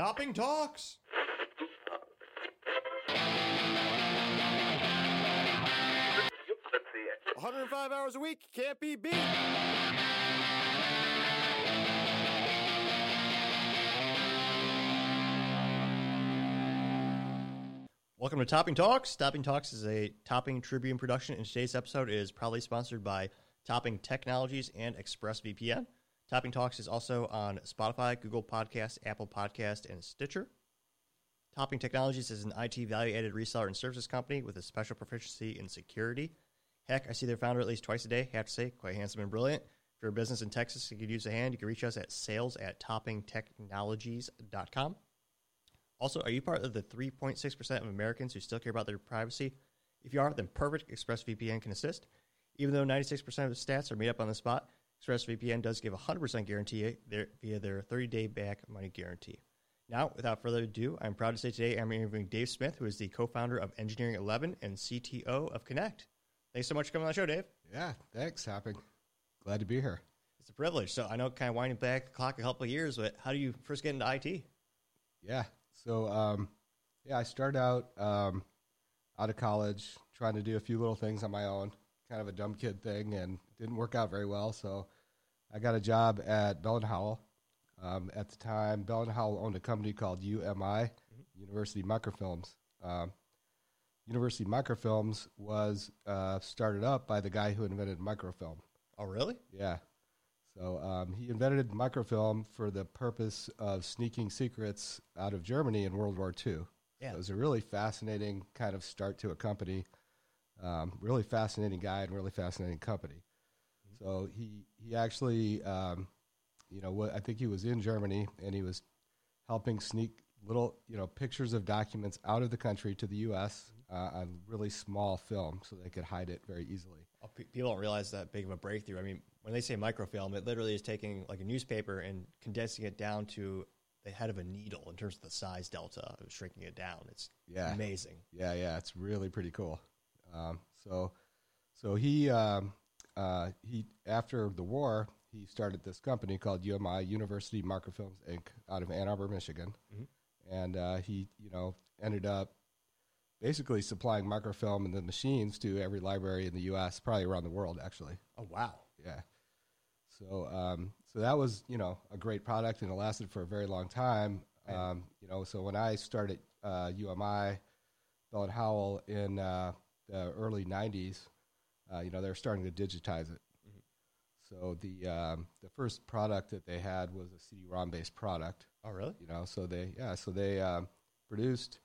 Topping Talks. One hundred and five hours a week can't be beat. Welcome to Topping Talks. Topping Talks is a Topping Tribune production, and today's episode is proudly sponsored by Topping Technologies and ExpressVPN. Topping Talks is also on Spotify, Google Podcast, Apple Podcast, and Stitcher. Topping Technologies is an IT value-added reseller and services company with a special proficiency in security. Heck, I see their founder at least twice a day. Have to say, quite handsome and brilliant. If you're a business in Texas, you could use a hand. You can reach us at sales at toppingtechnologies.com. Also, are you part of the 3.6% of Americans who still care about their privacy? If you are, then perfect ExpressVPN can assist. Even though 96% of the stats are made up on the spot, ExpressVPN does give a 100% guarantee via their 30-day back money guarantee. Now, without further ado, I'm proud to say today I'm interviewing Dave Smith, who is the co-founder of Engineering 11 and CTO of Connect. Thanks so much for coming on the show, Dave. Yeah, thanks, Topping. Glad to be here. It's a privilege. So I know kind of winding back the clock a couple of years, but how do you first get into IT? Yeah, so um, yeah, I started out um, out of college trying to do a few little things on my own, kind of a dumb kid thing, and didn't work out very well. So I got a job at Bell and Howell. Um, at the time, Bell and Howell owned a company called UMI, mm-hmm. University Microfilms. Um, University Microfilms was uh, started up by the guy who invented microfilm. Oh, really? Yeah. So um, he invented microfilm for the purpose of sneaking secrets out of Germany in World War II. Yeah. So it was a really fascinating kind of start to a company. Um, really fascinating guy and really fascinating company. Mm-hmm. So he he actually, um, you know, I think he was in Germany and he was helping sneak little, you know, pictures of documents out of the country to the U.S. Mm-hmm. Uh, on really small film, so they could hide it very easily. Oh, people don't realize that big of a breakthrough. I mean, when they say microfilm, it literally is taking like a newspaper and condensing it down to the head of a needle in terms of the size delta of shrinking it down. It's yeah. amazing. Yeah, yeah, it's really pretty cool. Um, so, so he um, uh, he after the war he started this company called UMI University Microfilms Inc. out of Ann Arbor, Michigan, mm-hmm. and uh, he you know ended up basically supplying microfilm and the machines to every library in the U.S., probably around the world, actually. Oh wow! Yeah. So, um, so that was you know a great product, and it lasted for a very long time. Um, you know, so when I started uh, UMI, Bell and Howell in uh, the early '90s, uh, you know, they were starting to digitize it. Mm-hmm. So the um, the first product that they had was a CD-ROM based product. Oh, really? You know, so they yeah, so they um, produced.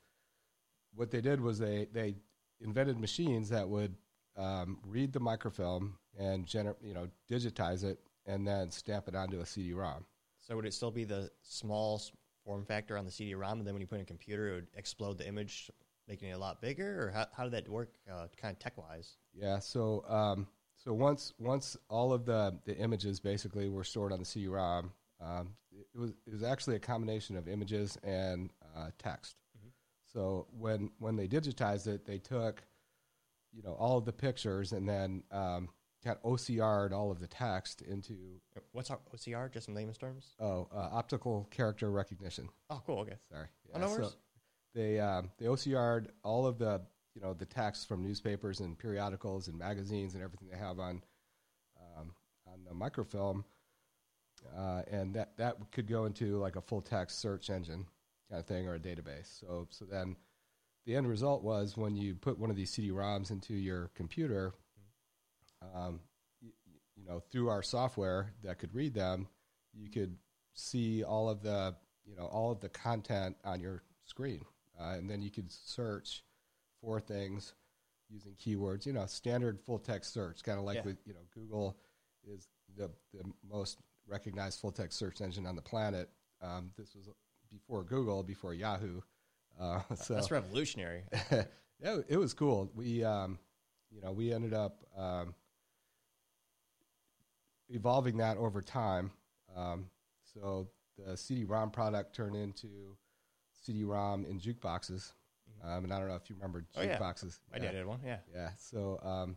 What they did was they they invented machines that would um, read the microfilm and gener- you know digitize it and then stamp it onto a CD-ROM. So would it still be the small form factor on the CD-ROM, and then when you put in a computer, it would explode the image, making it a lot bigger, or how, how did that work, uh, kind of tech-wise? Yeah, so um, so once once all of the the images basically were stored on the CD-ROM, um, it was it was actually a combination of images and uh, text. Mm-hmm. So when when they digitized it, they took you know all of the pictures and then um, kind of OCR'd all of the text into what's OCR? Just in layman's terms. Oh, uh, optical character recognition. Oh, cool. Okay, sorry. Yeah, oh, no so they um, they OCR'd all of the you know the text from newspapers and periodicals and magazines and everything they have on um, on the microfilm, uh, and that that could go into like a full text search engine kind of thing or a database. So so then the end result was when you put one of these CD-ROMs into your computer, um, you, you know, through our software that could read them, you could see all of the, you know, all of the content on your screen, uh, and then you could search for things using keywords. You know, standard full text search, kind of like yeah. with you know Google is the the most recognized full text search engine on the planet. Um, this was before Google, before Yahoo. Uh, so that's revolutionary. yeah, it was cool. We, um, you know, we ended up um, evolving that over time. Um, so the CD-ROM product turned into CD-ROM in jukeboxes. Mm-hmm. Um, and I don't know if you remember jukeboxes. Oh, yeah. My dad had one. Yeah. Yeah. So um,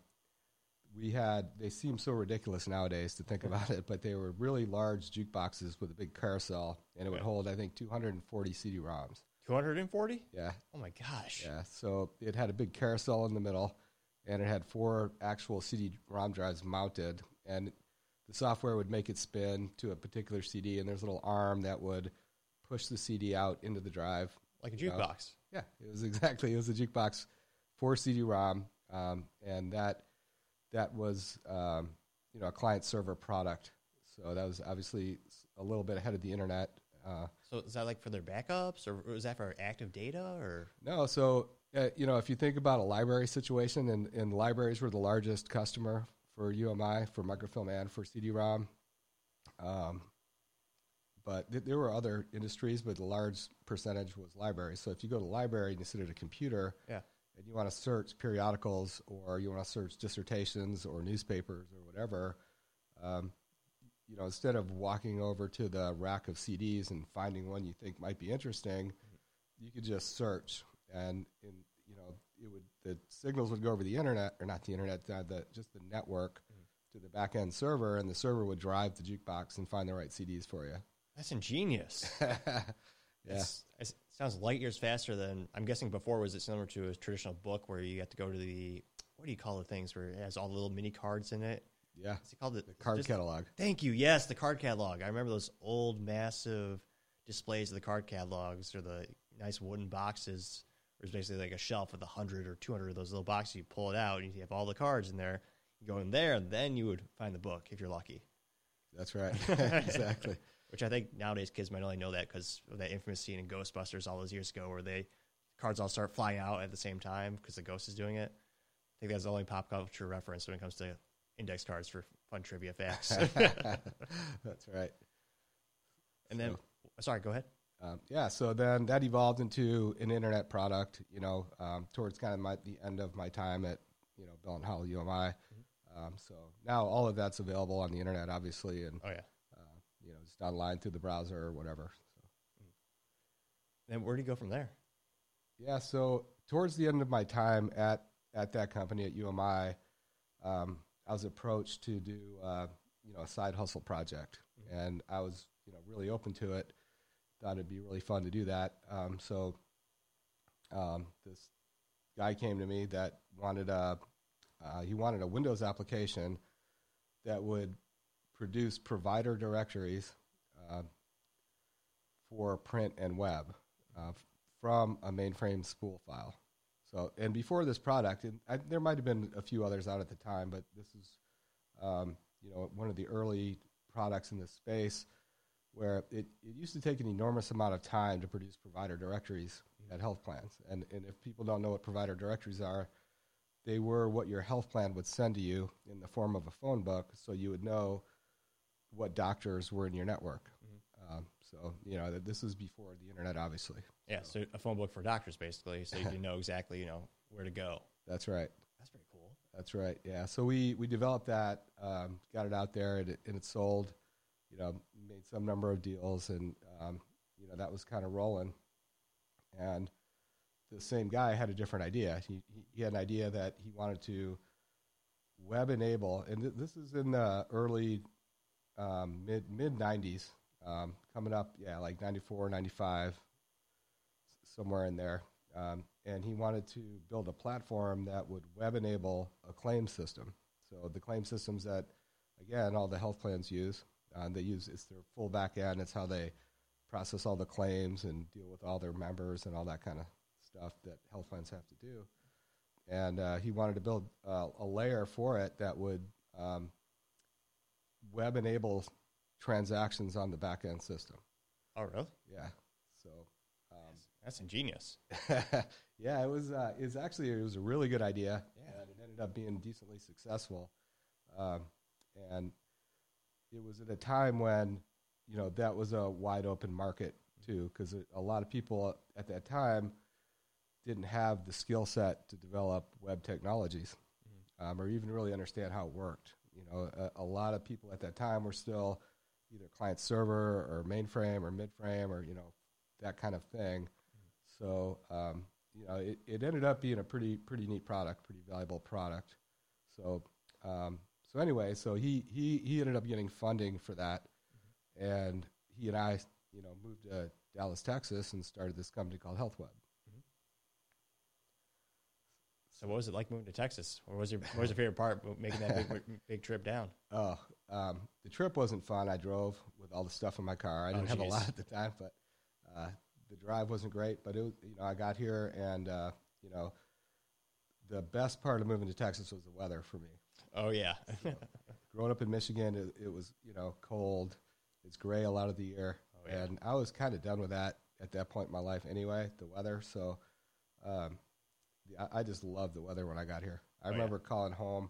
we had they seem so ridiculous nowadays to think about it, but they were really large jukeboxes with a big carousel, and it would Okay. hold I think 240 CD-ROMs. 240? Yeah, Oh my gosh. yeah. So it had a big carousel in the middle, and it had four actual CD-ROM drives mounted, and the software would make it spin to a particular CD, and there's a little arm that would push the CD out into the drive. Like a jukebox. Yeah, it was exactly it was a jukebox for CD-ROM, um, and that that was um, you know a client server product. So that was obviously a little bit ahead of the internet. Uh, So is that like for their backups or was that for active data or? No, so uh, you know, if you think about a library situation, and, and libraries were the largest customer for UMI, for microfilm, and for CD-ROM. Um, but th- there were other industries, but the large percentage was libraries. So if you go to the library and you sit at a computer, Yeah. and you want to search periodicals, or you want to search dissertations or newspapers or whatever, um, you know, instead of walking over to the rack of CDs and finding one you think might be interesting, you could just search, and in you know, it would the signals would go over the internet, or not the internet, uh, the just the network to the back end server, and the server would drive the jukebox and find the right CDs for you. That's ingenious. yeah, It's- It sounds light years faster than I'm guessing. Before was it similar to a traditional book where you have to go to the what do you call the things where it has all the little mini cards in it? yeah. What's it called? The, The card just- catalog. Thank you. Yes, the card catalog. I remember those old massive displays of the card catalogs or the nice wooden boxes. There's basically like a shelf with a hundred or two hundred of those little boxes. You pull it out and you have all the cards in there. You go in there and then you would find the book if you're lucky. That's right. exactly. Which I think nowadays kids might only know that because of that infamous scene in Ghostbusters all those years ago where they cards all start flying out at the same time because the ghost is doing it. I think that's the only pop culture reference when it comes to index cards for fun trivia facts. That's right. and then, sorry, go ahead. Um, yeah, so then that evolved into an internet product. You know, um, towards kind of my, the end of my time at you know Bell and Howell UMI. Um, so now all of that's available on the internet, obviously, and Oh yeah. You know just online through the browser or whatever. So, Then where do you go from there? yeah, so towards the end of my time at at that company at UMI, um, I was approached to do uh, you know a side hustle project, and I was you know really open to it. Thought it'd be really fun to do that. Um, so um, this guy came to me that wanted a uh, he wanted a Windows application that would produce provider directories uh, for print and web uh, from a mainframe spool file. So, and before this product, and I, there might have been a few others out at the time, but this is, um, you know, one of the early products in this space where it, it used to take an enormous amount of time to produce provider directories at health plans. And, and if people don't know what provider directories are, they were what your health plan would send to you in the form of a phone book so you would know what doctors were in your network. Um, so, you know, that this is before the internet, obviously. Yeah, so a phone book for doctors basically, so you can know exactly you know where to go. That's right. That's pretty cool. That's right. Yeah. So we, we developed that, um, got it out there, and it, and it sold. You know, made some number of deals, and um, you know that was kind of rolling. And the same guy had a different idea. He, he, he had an idea that he wanted to web enable, and th- this is in the early um, mid mid '90s, um, coming up, yeah, like '94, '95, somewhere in there. Um, and he wanted to build a platform that would web enable a claim system. So the claim systems that, again, all the health plans use, uh, they use it's their full back end. It's how they process all the claims and deal with all their members and all that kind of stuff that health plans have to do. And uh, he wanted to build uh, a layer for it that would um, web enable transactions on the back end system. Oh, really? Yeah. So. Um, That's ingenious. yeah, it was. Uh, it was actually it was a really good idea, Yeah. and it ended up being decently successful. Um, and it was at a time when you know that was a wide open market too, because a lot of people at that time didn't have the skill set to develop web technologies, um, or even really understand how it worked. You know, a, a lot of people at that time were still either client server or mainframe or midframe or you know that kind of thing. So um, you know, it, it ended up being a pretty pretty neat product, pretty valuable product. So um, so anyway, so he he he ended up getting funding for that, and he and I, you know, moved to Dallas, Texas, and started this company called HealthWeb. So what was it like moving to Texas? What was your what was your favorite part making that big big trip down? Oh, um, the trip wasn't fun. I drove with all the stuff in my car. I Oh, didn't have a lot at the time, but uh, the drive wasn't great. But it, you know, I got here, and uh, you know, the best part of moving to Texas was the weather for me. Oh yeah, Growing up in Michigan, it, it was you know cold. It's gray a lot of the year, Oh, yeah. and I was kind of done with that at that point in my life anyway. The weather, so um, I, I just loved the weather when I got here. I Oh, yeah. remember calling home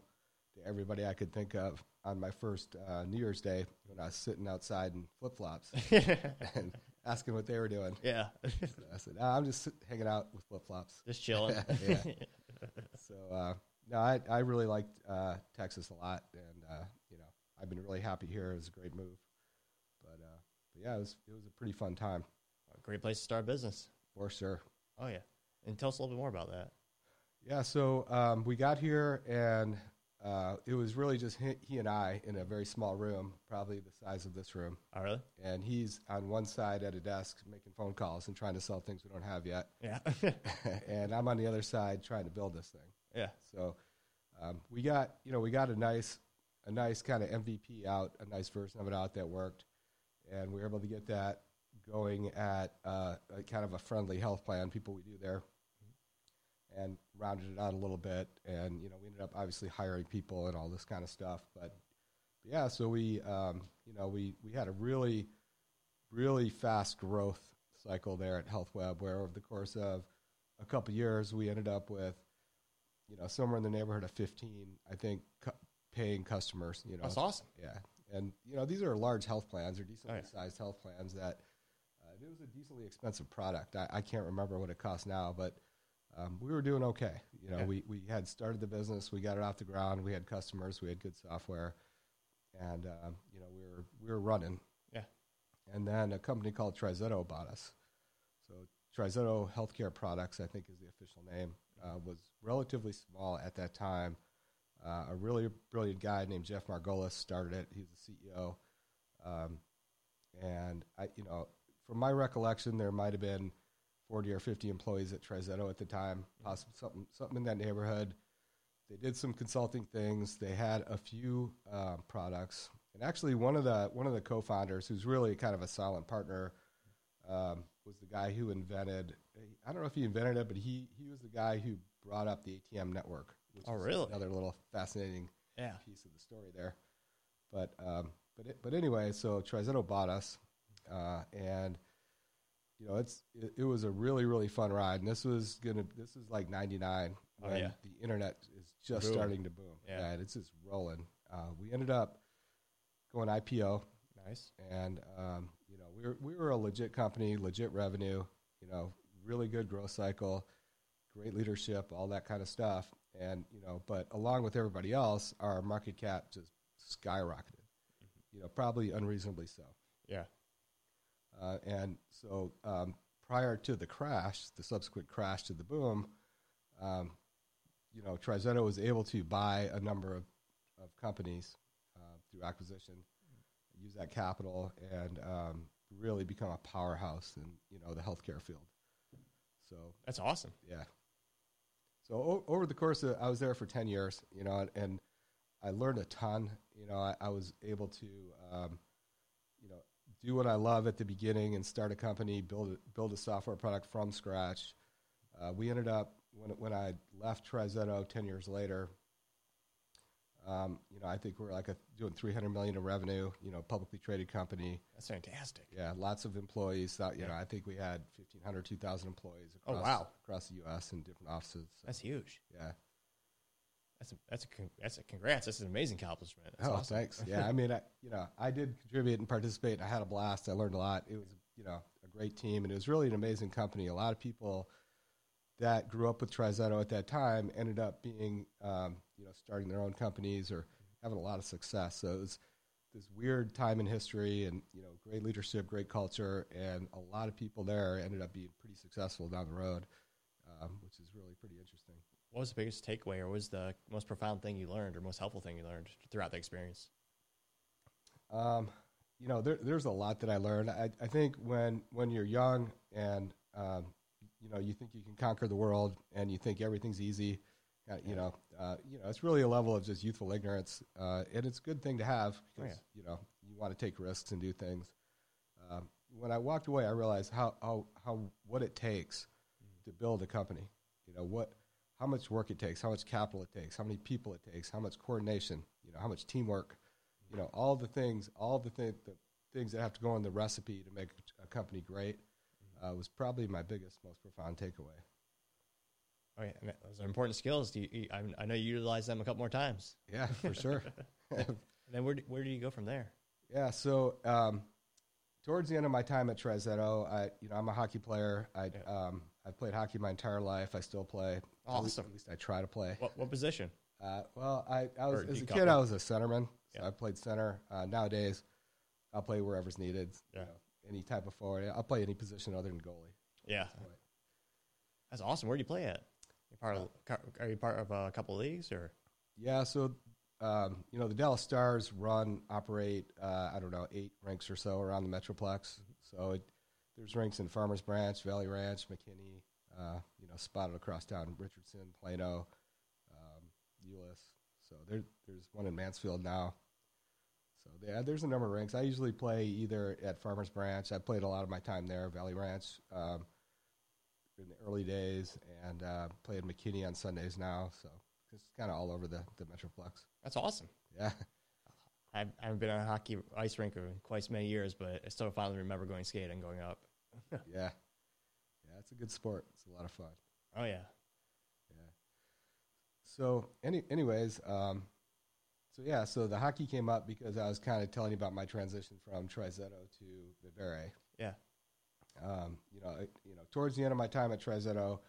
to everybody I could think of on my first uh, New Year's Day when I was sitting outside in flip flops and asking what they were doing. yeah, I said, "Ah, "I'm just hanging out with flip flops." just chilling. Yeah. So uh, no, I I really liked uh, Texas a lot, and uh, you know I've been really happy here. It was a great move, but, uh, but yeah, it was it was a pretty fun time Great place to start a business. for sure. Oh yeah, and tell us a little bit more about that. Yeah, so um, we got here, and uh, it was really just he, he and I in a very small room, probably the size of this room. Oh really? And he's on one side at a desk making phone calls and trying to sell things we don't have yet, Yeah, and I'm on the other side trying to build this thing. yeah. So um, we got you know we got a nice a nice kind of MVP out, a nice version of it out that worked, and we were able to get that going at uh, a kind of a friendly health plan. People we do there, and rounded it out a little bit, and you know we ended up obviously hiring people and all this kind of stuff. But yeah, so we um, you know we we had a really really fast growth cycle there at HealthWeb, where over the course of a couple years we ended up with you know, somewhere in the neighborhood of 15, I think, cu- paying customers. You know, That's awesome. Yeah, and you know, these are large health plans. They're decently sized health plans. That uh, it was a decently expensive product. I, I can't remember what it costs now, but um, we were doing okay. You know, Yeah. we we had started the business. We got it off the ground. We had customers. We had good software, and um, you know, we were we were running. Yeah. And then a company called Trizetto bought us. So Trizetto Healthcare Products, I think, is the official name, uh, was relatively small at that time. Uh, a really brilliant guy named Jeff Margolis started it. He's the CEO, um, and I, you know, from my recollection, there might have been forty or fifty employees at Trizetto at the time, possibly something something in that neighborhood. They did some consulting things. They had a few um, products, and actually, one of the one of the co-founders, who's really kind of a silent partner, um, was the guy who invented. I don't know if he invented it, but he he was the guy who brought up the ATM network. Which Oh, really? Another little fascinating Yeah. piece of the story there. But um, but it, but anyway, so Trizetto bought us, uh, and you know it's it, it was a really really fun ride. And this was gonna this is like '99 Oh, yeah. the internet is just Boom. starting to boom. Yeah. and it's just rolling. Uh, we ended up going IPO, Nice. and um, you know we were we were a legit company, legit revenue. You know, really good growth cycle, great leadership, all that kind of stuff. And you know, but along with everybody else, our market cap just skyrocketed. You know, probably unreasonably so. Yeah. Uh, and so um, prior to the crash, the subsequent crash to the boom, um, you know, Trizetto was able to buy a number of, of companies uh, through acquisition, use that capital, and um, really become a powerhouse in you know the healthcare field. So That's awesome. yeah. So o- over the course of, I was there for 10 years, you know, and, and I learned a ton. You know, I, I was able to, um, you know, do what I love at the beginning and start a company, build a, build a software product from scratch. Uh, we ended up, when, when I left Trizetto 10 years later, um, you know, I think we're like a, doing 300 million in revenue, you know, publicly traded company. That's fantastic. Yeah, lots of employees. That, you Yeah. know, I think we had 1,500, 2,000 employees Oh, across, wow. across the U.S. in different offices. So, That's huge. yeah. That's a that's a that's a congrats. That's an amazing accomplishment. That's oh, awesome. thanks. Yeah, I mean, I, you know, I did contribute and participate. I had a blast. I learned a lot. It was, you know, a great team, and it was really an amazing company. A lot of people that grew up with Trizetto at that time ended up being, um, you know, starting their own companies or having a lot of success. So it was this weird time in history, and you know, great leadership, great culture, and a lot of people there ended up being pretty successful down the road, um, which is really pretty interesting. What was the biggest takeaway, or what was the most profound thing you learned, or most helpful thing you learned throughout the experience? Um, you know, there, there's a lot that I learned. I, I think when when you're young and um, you know you think you can conquer the world and you think everything's easy, uh, you know, uh, you know, it's really a level of just youthful ignorance, uh, and it's a good thing to have because Oh, yeah. you know you want to take risks and do things. Um, when I walked away, I realized how, how how what it takes to build a company. You know what, how much work it takes, how much capital it takes, how many people it takes, how much coordination. You know how much teamwork. You know all the things, all the, th- the things that have to go in the recipe to make a company great. Uh, was probably my biggest, most profound takeaway. Oh yeah, and those are important skills. Do you, you- I, I know you utilize them a couple more times. Yeah, for sure. And then where do, where do you go from there? Yeah, so um, towards the end of my time at Trizetto, I you know I'm a hockey player. I Yeah. um, I played hockey my entire life. I still play. At least- Awesome. At least, I try to play. What, what position? Uh, well, I, I was as a kid I was a centerman, so Yeah. I played center. Uh, nowadays, I'll play wherever's needed. Yeah. You know, any type of forward. I'll play any position other than goalie. Yeah, that's awesome. Where do you play at? You part of? Are you part of a couple of leagues or? Yeah, so um, you know the Dallas Stars run operate uh, I don't know eight rinks or so around the Metroplex. So it, there's rinks in Farmers Branch, Valley Ranch, McKinney, uh, you know spotted across town, Richardson, Plano, um, Euless. So there, there's one in Mansfield now. So yeah, there's a number of rinks. I usually play either at Farmers Branch. I played a lot of my time there, Valley Ranch. Um, in the early days, and uh, play at McKinney on Sundays now. So it's kind of all over the, the Metroplex. That's awesome. Yeah. I haven't been on a hockey ice rink in quite many years, but I still finally remember going skating going up. yeah. Yeah. It's a good sport. It's a lot of fun. Oh yeah, Yeah. So, any, anyways, um, so yeah, so the hockey came up because I was kind of telling you about my transition from Trizetto to Vivere. yeah, Um, you know, it, you know, towards the end of my time at Trizetto,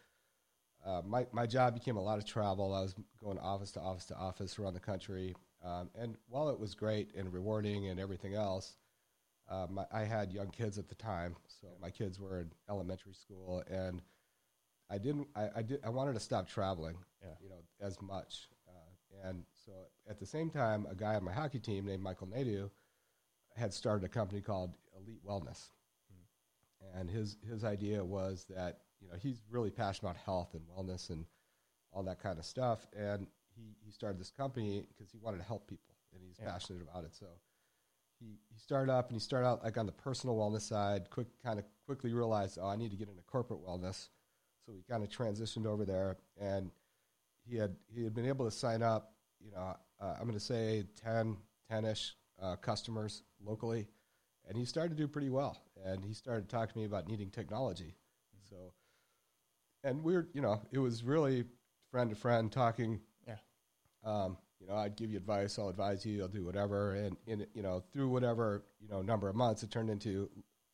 uh, my my job became a lot of travel. I was going office to office to office around the country, um, and while it was great and rewarding and everything else, um, I, I had young kids at the time, so my kids were in elementary school, and I didn't. I, I did. I wanted to stop traveling. Yeah. You know, as much, uh, and so at the same time, a guy on my hockey team named Michael Nadu had started a company called Elite Wellness and his his idea was that you know he's really passionate about health and wellness and all that kind of stuff and he, he started this company because he wanted to help people and he's Yeah. passionate about it so started up and he started out like on the personal wellness side quick kind of quickly realized oh i need to get into corporate wellness so he kind of transitioned over there and he had he had been able to sign up you know uh, i'm going to say 10 10ish uh, customers locally and he started to do pretty well. And he started talking to me about needing technology. So, and we're you know it was really friend to friend talking. yeah, Um, you know, I'd give you advice, I'll advise you, I'll do whatever, and in you know through whatever you know number of months, it turned into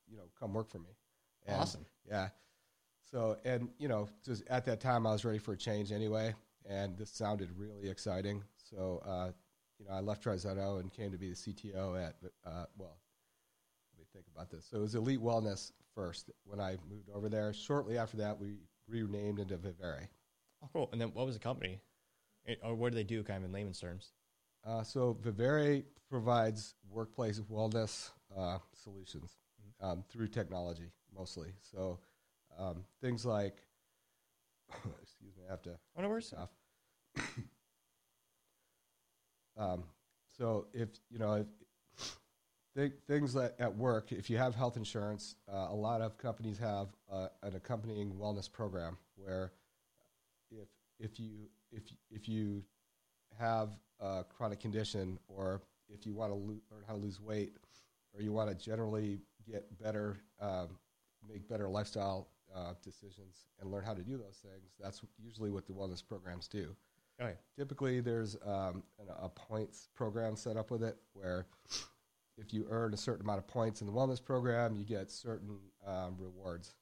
you know come work for me. And, Awesome. Yeah. So and you know just at that time I was ready for a change anyway, and this sounded really exciting. So uh, you know I left Trizetto and came to be the CTO at uh, well let me think about this. So it was Elite Wellness first when I moved over there. Shortly after that, we renamed into Vivere. oh cool. And then what was the company, or what do they do, kind of in layman's terms? Uh, so Vivere provides workplace wellness uh, solutions um, through technology mostly. So um, things like, excuse me, I have to Oh no worries. off. um, so if you know if, th- things that at work, if you have health insurance, uh, a lot of companies have uh, an accompanying wellness program where if if you if if you have a chronic condition or if you want to lo- learn how to lose weight or you want to generally get better um, make better lifestyle uh, decisions and learn how to do those things that's usually what the wellness programs do. Oh yeah, typically there's um, an, a points program set up with it where if you earn a certain amount of points in the wellness program you get certain um, rewards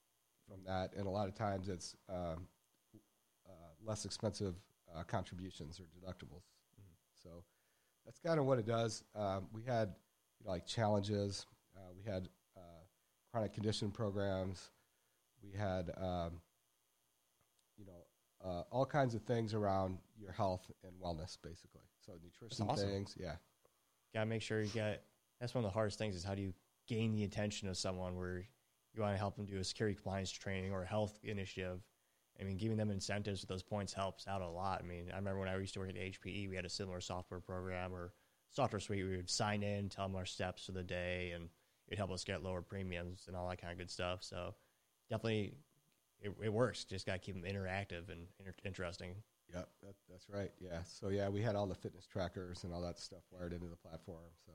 from that. And a lot of times it's um, uh, less expensive uh, contributions or deductibles so that's kind of what it does um, we had you know, like challenges uh, we had uh, chronic condition programs we had um, you know uh, all kinds of things around your health and wellness, basically. So nutrition awesome. things, yeah, Gotta make sure you get. That's one of the hardest things is how do you gain the attention of someone where you want to help them do a security compliance training or a health initiative. I mean, giving them incentives with those points helps out a lot. I mean, I remember when I used to work at HPE, we had a similar software program or software suite. We would sign in, tell them our steps for the day, and it'd help us get lower premiums and all that kind of good stuff. So definitely, it, it works. Just got to keep them interactive and inter- interesting. Yep, that, that's right. Yeah. So yeah, we had all the fitness trackers and all that stuff wired into the platform. So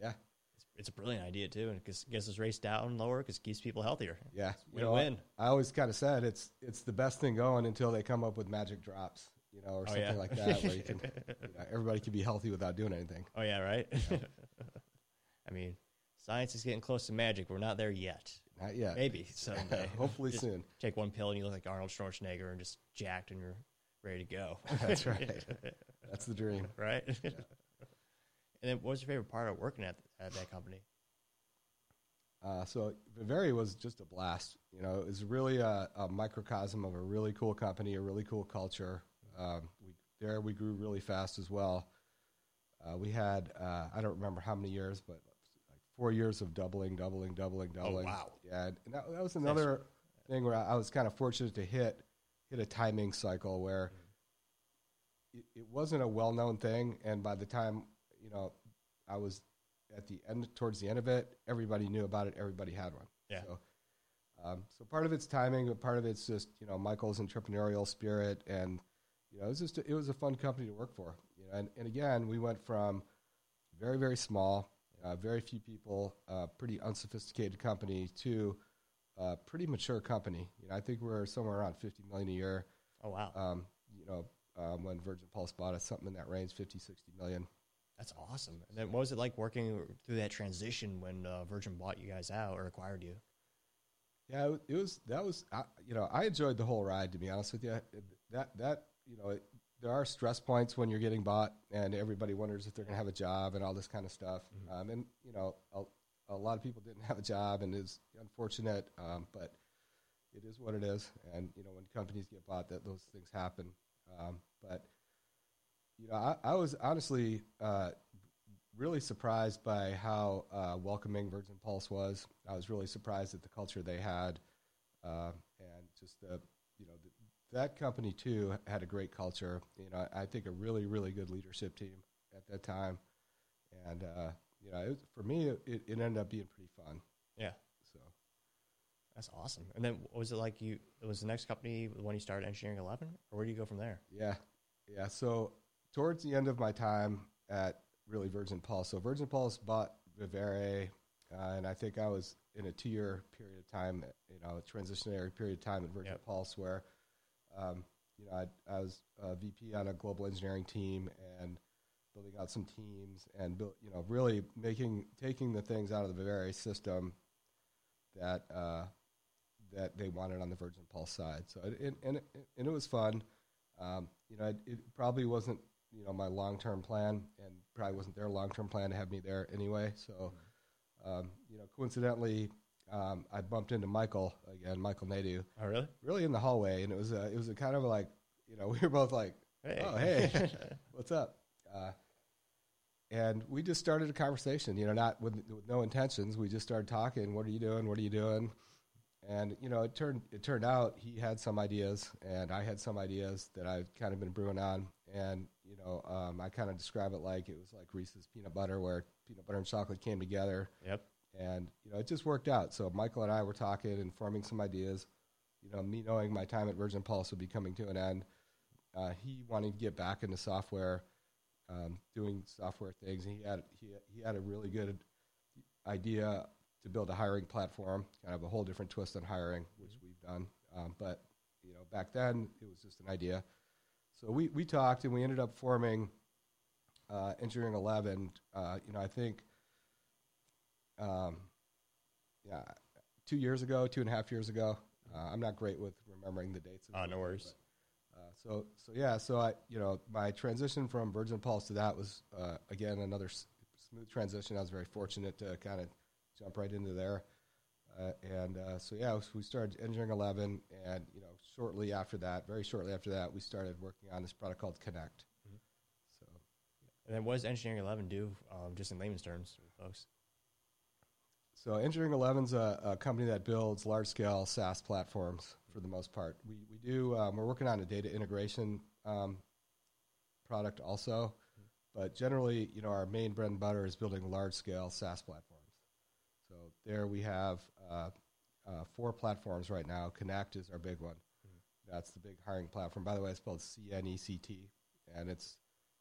yeah, It's, it's a brilliant idea too, and it gets this race down lower because it keeps people healthier. yeah. Win win. I always kind of said it's it's the best thing going until they come up with magic drops, you know, or Oh, something yeah. like that, where you can you know, everybody can be healthy without doing anything. Oh yeah, right. I mean, science is getting close to magic. We're not there yet. Not yet. Maybe someday. Hopefully Just soon. Take one pill and you look like Arnold Schwarzenegger and just jacked and you're ready to go. That's right. That's the dream. right. And then, what was your favorite part of working at at that company? Uh, so Vivere was just a blast. You know, it was really a, a microcosm of a really cool company, a really cool culture. Um, we, there we grew really fast as well. Uh, we had uh, I don't remember how many years, but like four years of doubling, doubling, doubling, doubling. Oh, wow. Yeah, and that, that was another thing where I, was kind of fortunate to hit hit a timing cycle where it, it wasn't a well known thing, and by the time you know I was at the end towards the end of it, everybody knew about it. Everybody had one. Yeah. So, um, so part of it's timing, but part of it's just you know Michael's entrepreneurial spirit, and you know it was just a, it was a fun company to work for. You know, and, and again, we went from very very small, uh, very few people, uh, pretty unsophisticated company to a pretty mature company. You know, I think we're somewhere around fifty million a year. Oh wow, Um, you know, um, when Virgin Pulse bought us, something in that range, 50, 60 million. That's awesome. And then, what was it like working through that transition when uh, Virgin bought you guys out or acquired you? Yeah, it, was that was I, you know I enjoyed the whole ride to be honest with you. That that you know it, there are stress points when you're getting bought and everybody wonders if they're going to have a job and all this kind of stuff. Um, and you know a, a lot of people didn't have a job and it's unfortunate, um, but it is what it is. And you know when companies get bought, that those things happen. Um, but you know I, I was honestly uh, really surprised by how uh, welcoming Virgin Pulse was. I was really surprised at the culture they had, uh, and just the you know the, that company too had a great culture. You know, I think a really really good leadership team at that time, and uh, you know, it, for me it, it ended up being pretty fun. Yeah, So that's awesome. And then, what was it like? You it was the next company when you started Engineering Eleven, or where do you go from there? Yeah, yeah. So towards the end of my time at really Virgin Pulse, so Virgin Pulse bought Vivere, uh, and I think I was in a two-year period of time, you know, a transitionary period of time at Virgin Yep. Pulse where, um, you know, I, I was a VP on a global engineering team and building out some teams and build, you know, really making taking the things out of the Vivere system that uh, that they wanted on the Virgin Pulse side. So it, it, and it, and it was fun. Um, you know, it, it probably wasn't you know my long term plan, and probably wasn't their long term plan to have me there anyway. So, um, you know, coincidentally, um, I bumped into Michael again, Michael Nadu, Oh, really? really in the hallway, and it was a, it was a kind of like you know we were both like, Hey. oh hey, what's up? Uh, and we just started a conversation, you know, not with, with no intentions. We just started talking. What are you doing? What are you doing? And you know, it turned it turned out he had some ideas, and I had some ideas that I've kind of been brewing on. And you know, um, I kind of describe it like it was like Reese's peanut butter, where peanut butter and chocolate came together yep. and you know it just worked out. So Michael and I were talking and forming some ideas. You know, me knowing my time at Virgin Pulse would be coming to an end. Uh, he wanted to get back into software, um, doing software things. And he had he he had a really good idea to build a hiring platform, kind of a whole different twist on hiring, which we've done. Um, but you know, back then it was just an idea. So we we talked and we ended up forming uh, Engineering Eleven. Uh, you know, I think um, yeah, two years ago, two and a half years ago. Uh, I'm not great with remembering the dates. Ah, no worries. but, uh, so, so yeah, so I, you know, my transition from Virgin Pulse to that was uh, again another s- smooth transition. I was very fortunate to kind of jump right into there. Uh, and uh, so yeah, we started Engineering Eleven, and you know, shortly after that, very shortly after that, we started working on this product called Connect. Mhm. So And then what does Engineering 11 do, um, just in layman's terms, folks? So Engineering Eleven's a, a company that builds large scale SaaS platforms for the most part. We we do um, we're working on a data integration um, product also, but generally, you know, our main bread and butter is building large scale SaaS platforms. There we have uh, uh, four platforms right now. Connect is our big one. That's the big hiring platform. By the way, it's spelled C N E C T, and it's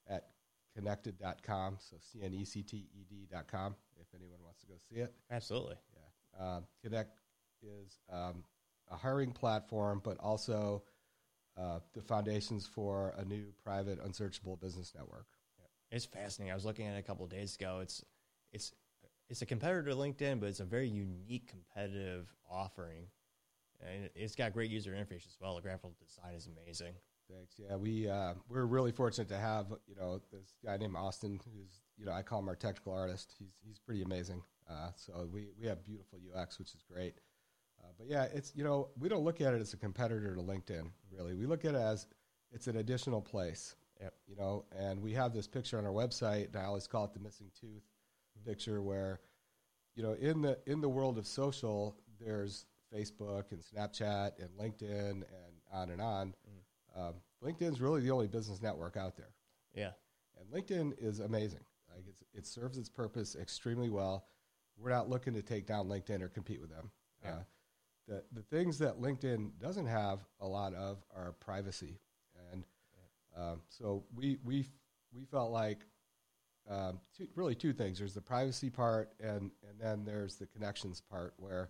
at connected.com. So C N E C T E D.com if anyone wants to go see it. Absolutely. Yeah. Uh, Connect is um, a hiring platform, but also uh, the foundations for a new private unsearchable business network. It's fascinating. I was looking at it a couple of days ago. It's it's it's a competitor to LinkedIn, but it's a very unique competitive offering, and it's got great user interface as well. The graphical design is amazing. Thanks. Yeah, we uh, we're really fortunate to have you know this guy named Austin, who's you know I call him our technical artist. He's he's pretty amazing. Uh, so we we have beautiful UX, which is great. Uh, but yeah, it's you know we don't look at it as a competitor to LinkedIn. Really, we look at it as it's an additional place. Yep. You know, and we have this picture on our website, and I always call it the missing tooth picture, where you know in the in the world of social, there's Facebook and Snapchat and LinkedIn and on and on. Um, LinkedIn's really the only business network out there, Yeah. and LinkedIn is amazing. Like it's, it serves its purpose extremely well. We're not looking to take down LinkedIn or compete with them. Yeah. Uh, the the things that LinkedIn doesn't have a lot of are privacy, and um, so we we we felt like um, two, really two things. There's the privacy part, and and then there's the connections part. Where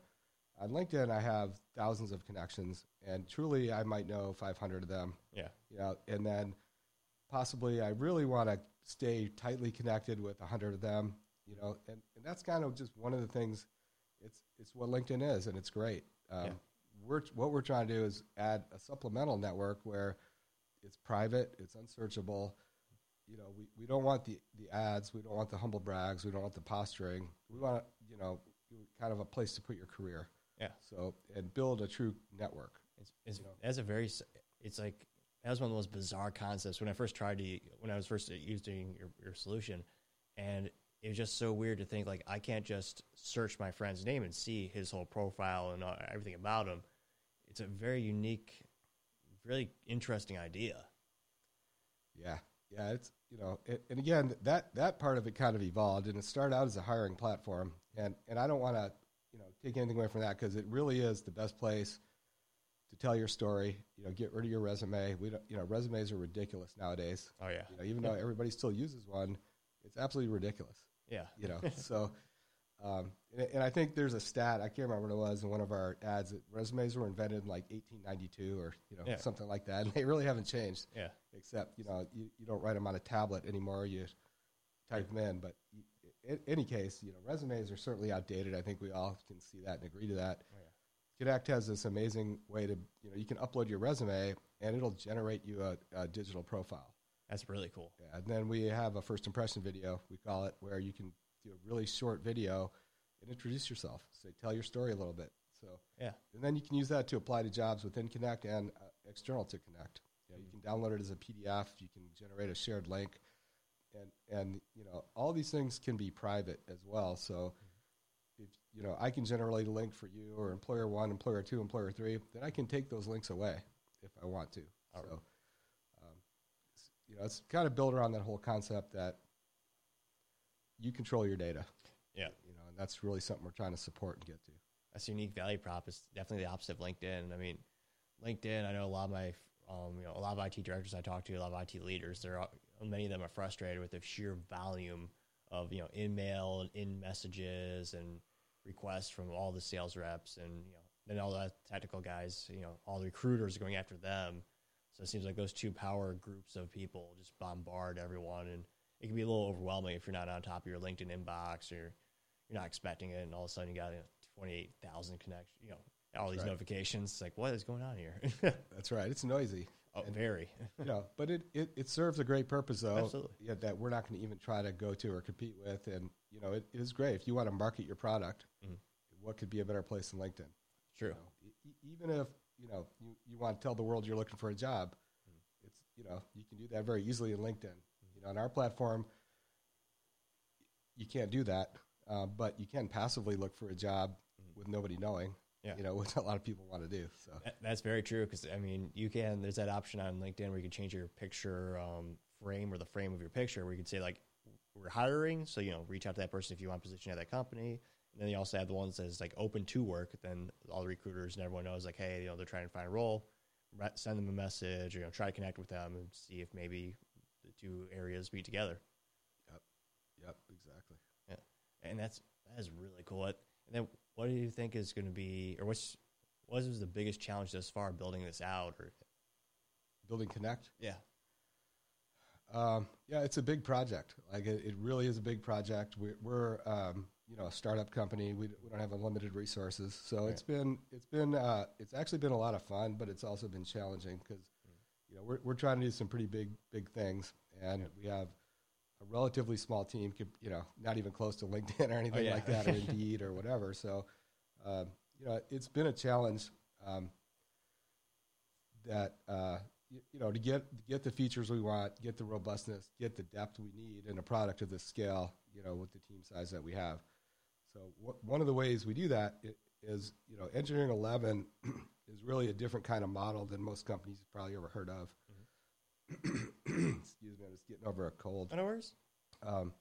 on LinkedIn I have thousands of connections, and truly I might know 500 of them. Yeah. You know, and then possibly I really want to stay tightly connected with 100 of them. You know, and, and that's kind of just one of the things. It's it's what LinkedIn is, and it's great. Um, Yeah. We're what we're trying to do is add a supplemental network where it's private, it's unsearchable. You know, we, we don't want the, the ads, we don't want the humble brags, we don't want the posturing. We want you know kind of a place to put your career. Yeah. So and build a true network. It's, it's You know. that's a very it's like that was one of the most bizarre concepts when I first tried to when I was first using your, your solution, and it was just so weird to think like I can't just search my friend's name and see his whole profile and uh, everything about him. It's a very unique, really interesting idea. Yeah, yeah, it's you know, it, and again, that that part of it kind of evolved, and it started out as a hiring platform, and and I don't want to you know take anything away from that because it really is the best place to tell your story. You know, get rid of your resume. We don't, you know, resumes are ridiculous nowadays. Oh yeah, You know, even though everybody still uses one, it's absolutely ridiculous. yeah, You know, so. Um, and, and I think there's a stat I can't remember what it was in one of our ads that resumes were invented in like 1892 or you know Yeah. something like that, and they really haven't changed yeah, except you know you, you don't write them on a tablet anymore. You type them in. But in any case, you know resumes are certainly outdated. I think we all can see that and agree to that. Oh, yeah. Connect has this amazing way to you know you can upload your resume and it'll generate you a, a digital profile. That's really cool. Yeah, and then we have a first impression video we call it where you can do a really short video and introduce yourself. Say tell your story a little bit. So Yeah, and then you can use that to apply to jobs within Connect and uh, external to Connect. You, know, you can download it as a PDF. You can generate a shared link, and and you know all these things can be private as well. So if you know I can generate a link for you or employer one, employer two, employer three, then I can take those links away if I want to. All so right. um, you know it's kind of built around that whole concept that you control your data. yeah. You know, and that's really something we're trying to support and get to. that's a unique value prop. It's definitely the opposite of LinkedIn. I mean, LinkedIn. I know a lot of my, um, you know, a lot of IT directors I talk to, a lot of IT leaders. They're all- many of them are frustrated with the sheer volume of you know in mail and in messages and requests from all the sales reps and you know then all the technical guys. You know, all the recruiters are going after them. So it seems like those two power groups of people just bombard everyone, and it can be a little overwhelming if you're not on top of your LinkedIn inbox or you're not expecting it, and all of a sudden you got you know, 28,000 connections, you know, all these Right. notifications. It's like, what is going on here? That's right. It's noisy. oh, very. you know, but it, it, it serves a great purpose though. Absolutely. Yeah, that we're not going to even try to go to or compete with, and you know, it, it is great if you want to market your product. Mhm. what could be a better place than LinkedIn? True. You know, e- even if you know you, you want to tell the world you're looking for a job, it's you know you can do that very easily in LinkedIn. On our platform, you can't do that, uh, but you can passively look for a job with nobody knowing. Yeah. You know, which a lot of people want to do. So That's very true because I mean, you can. There's that option on LinkedIn where you can change your picture um, frame or the frame of your picture, where you can say like, "We're hiring," so you know, reach out to that person if you want a position at that company. And then you also have the ones that's like open to work. Then all the recruiters and everyone knows like, hey, you know, they're trying to find a role. Send them a message, or, you know, try to connect with them and see if maybe the two areas meet together. yep, Yep. exactly. Yeah, and that's that is really cool. And then, what do you think is going to be, or what's what was the biggest challenge thus far building this out? Or Building CNECT. yeah, Um, yeah, it's a big project. Like it, it really is a big project. We're, we're um, you know a startup company. We, we don't have unlimited resources, so it's been it's been uh, it's actually been a lot of fun, but it's also been challenging because you know we're we're trying to do some pretty big big things, and we have a relatively small team. could- You know, not even close to LinkedIn or anything yeah. like that, or Indeed or whatever. So, um, you know, it's been a challenge. Um, that uh, you, you know to get to get the features we want, get the robustness, get the depth we need in a product of this scale. You know, with the team size that we have. So wh- one of the ways we do that is, you know engineering 11 is really a different kind of model than most companies you've probably ever heard of. Excuse me, I'm just getting over a cold. no worries. Um,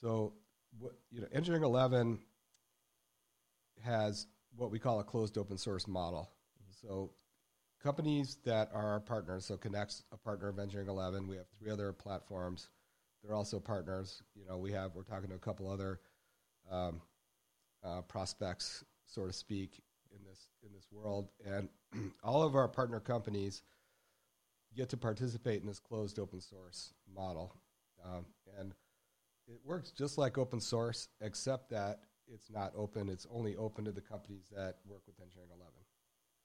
so, what, you know, Engineering 11 has what we call a closed open source model. So, companies that are our partners, so CNECT's a partner of Engineering 11. We have three other platforms. They're also partners. You know, we have we're talking to a couple other um, uh, prospects, so to speak, in this in this world, and all of our partner companies get to participate in this closed open source model. Um, and it works just like open source, except that it's not open. It's only open to the companies that work with Engineering 11.